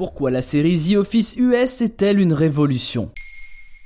Pourquoi la série The Office US est-elle une révolution?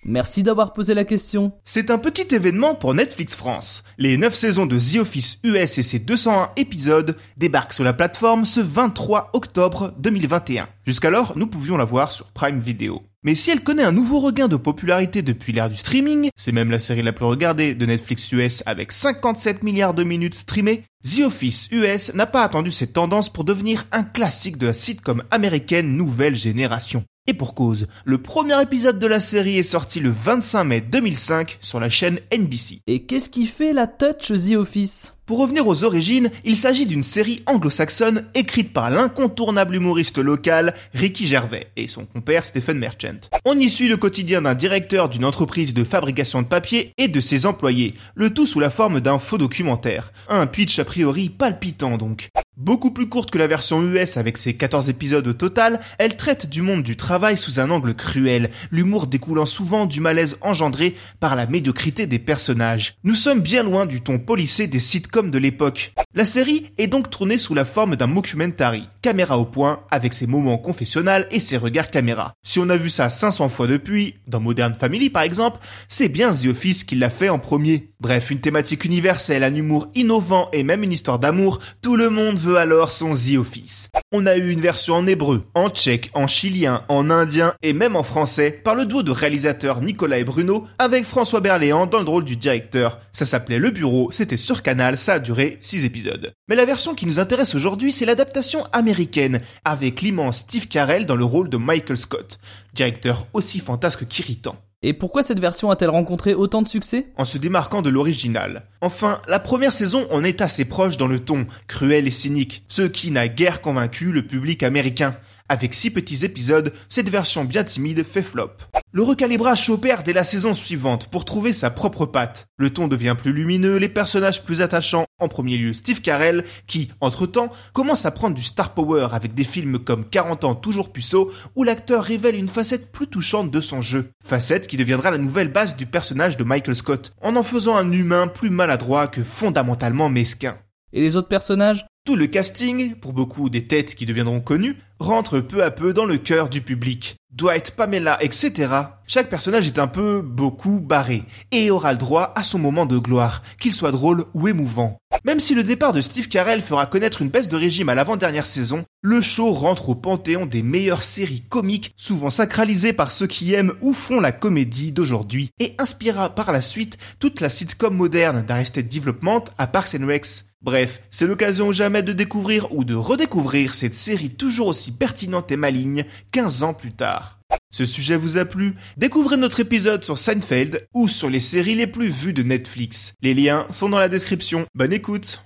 Merci d'avoir posé la question. C'est un petit événement pour Netflix France. Les 9 saisons de The Office US et ses 201 épisodes débarquent sur la plateforme ce 23 octobre 2021. Jusqu'alors, nous pouvions la voir sur Prime Video. Mais si elle connaît un nouveau regain de popularité depuis l'ère du streaming, c'est même la série la plus regardée de Netflix US avec 57 milliards de minutes streamées, The Office US n'a pas attendu cette tendance pour devenir un classique de la sitcom américaine nouvelle génération. Et pour cause, le premier épisode de la série est sorti le 25 mai 2005 sur la chaîne NBC. Et qu'est-ce qui fait la touch The Office? Pour revenir aux origines, il s'agit d'une série anglo-saxonne écrite par l'incontournable humoriste local Ricky Gervais et son compère Stephen Merchant. On y suit le quotidien d'un directeur d'une entreprise de fabrication de papier et de ses employés, le tout sous la forme d'un faux documentaire. Un pitch a priori palpitant donc. Beaucoup plus courte que la version US avec ses 14 épisodes au total, elle traite du monde du travail sous un angle cruel, l'humour découlant souvent du malaise engendré par la médiocrité des personnages. Nous sommes bien loin du ton policé des sitcoms de l'époque. La série est donc tournée sous la forme d'un mockumentary, caméra au point, avec ses moments confessionnels et ses regards caméra. Si on a vu ça 500 fois depuis, dans Modern Family par exemple, c'est bien The Office qui l'a fait en premier. Bref, une thématique universelle, un humour innovant et même une histoire d'amour, tout le monde veut alors son The Office. On a eu une version en hébreu, en tchèque, en chilien, en indien et même en français par le duo de réalisateurs Nicolas et Bruno avec François Berléand dans le rôle du directeur. Ça s'appelait Le Bureau, c'était sur Canal, ça a duré 6 épisodes. Mais la version qui nous intéresse aujourd'hui, c'est l'adaptation américaine avec l'immense Steve Carell dans le rôle de Michael Scott, directeur aussi fantasque qu'irritant. Et pourquoi cette version a-t-elle rencontré autant de succès En se démarquant de l'original. Enfin, la première saison en est assez proche dans le ton, cruel et cynique, ce qui n'a guère convaincu le public américain. Avec six petits épisodes, cette version bien timide fait flop. Le recalibrage s'opère dès la saison suivante pour trouver sa propre patte. Le ton devient plus lumineux, les personnages plus attachants, en premier lieu Steve Carell, qui, entre-temps, commence à prendre du star power avec des films comme 40 ans toujours puceau, où l'acteur révèle une facette plus touchante de son jeu. Facette qui deviendra la nouvelle base du personnage de Michael Scott, en en faisant un humain plus maladroit que fondamentalement mesquin. Et les autres personnages tout le casting, pour beaucoup des têtes qui deviendront connues, rentre peu à peu dans le cœur du public. Dwight, Pamela, etc. Chaque personnage est un peu beaucoup barré et aura le droit à son moment de gloire, qu'il soit drôle ou émouvant. Même si le départ de Steve Carell fera connaître une baisse de régime à l'avant-dernière saison, le show rentre au panthéon des meilleures séries comiques, souvent sacralisées par ceux qui aiment ou font la comédie d'aujourd'hui, et inspira par la suite toute la sitcom moderne d'Arrested Development à Parks and Recs. Bref, c'est l'occasion jamais de découvrir ou de redécouvrir cette série toujours aussi pertinente et maligne 15 ans plus tard. Ce sujet vous a plu? Découvrez notre épisode sur Seinfeld ou sur les séries les plus vues de Netflix. Les liens sont dans la description. Bonne écoute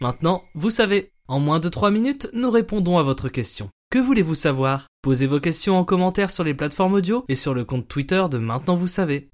Maintenant, vous savez, en moins de 3 minutes, nous répondons à votre question. Que voulez-vous savoir? Posez vos questions en commentaire sur les plateformes audio et sur le compte Twitter de Maintenant vous savez.